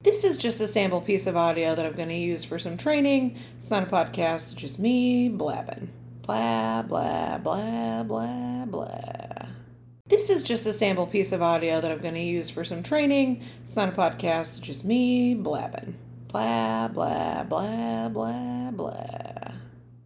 This is just a sample piece of audio that I'm going to use for some training. It's not a podcast, it's just me blabbing. Blah, blah, blah, blah, blah. This is just a sample piece of audio that I'm going to use for some training. It's not a podcast, it's just me blabbing. Blah, blah, blah, blah, blah.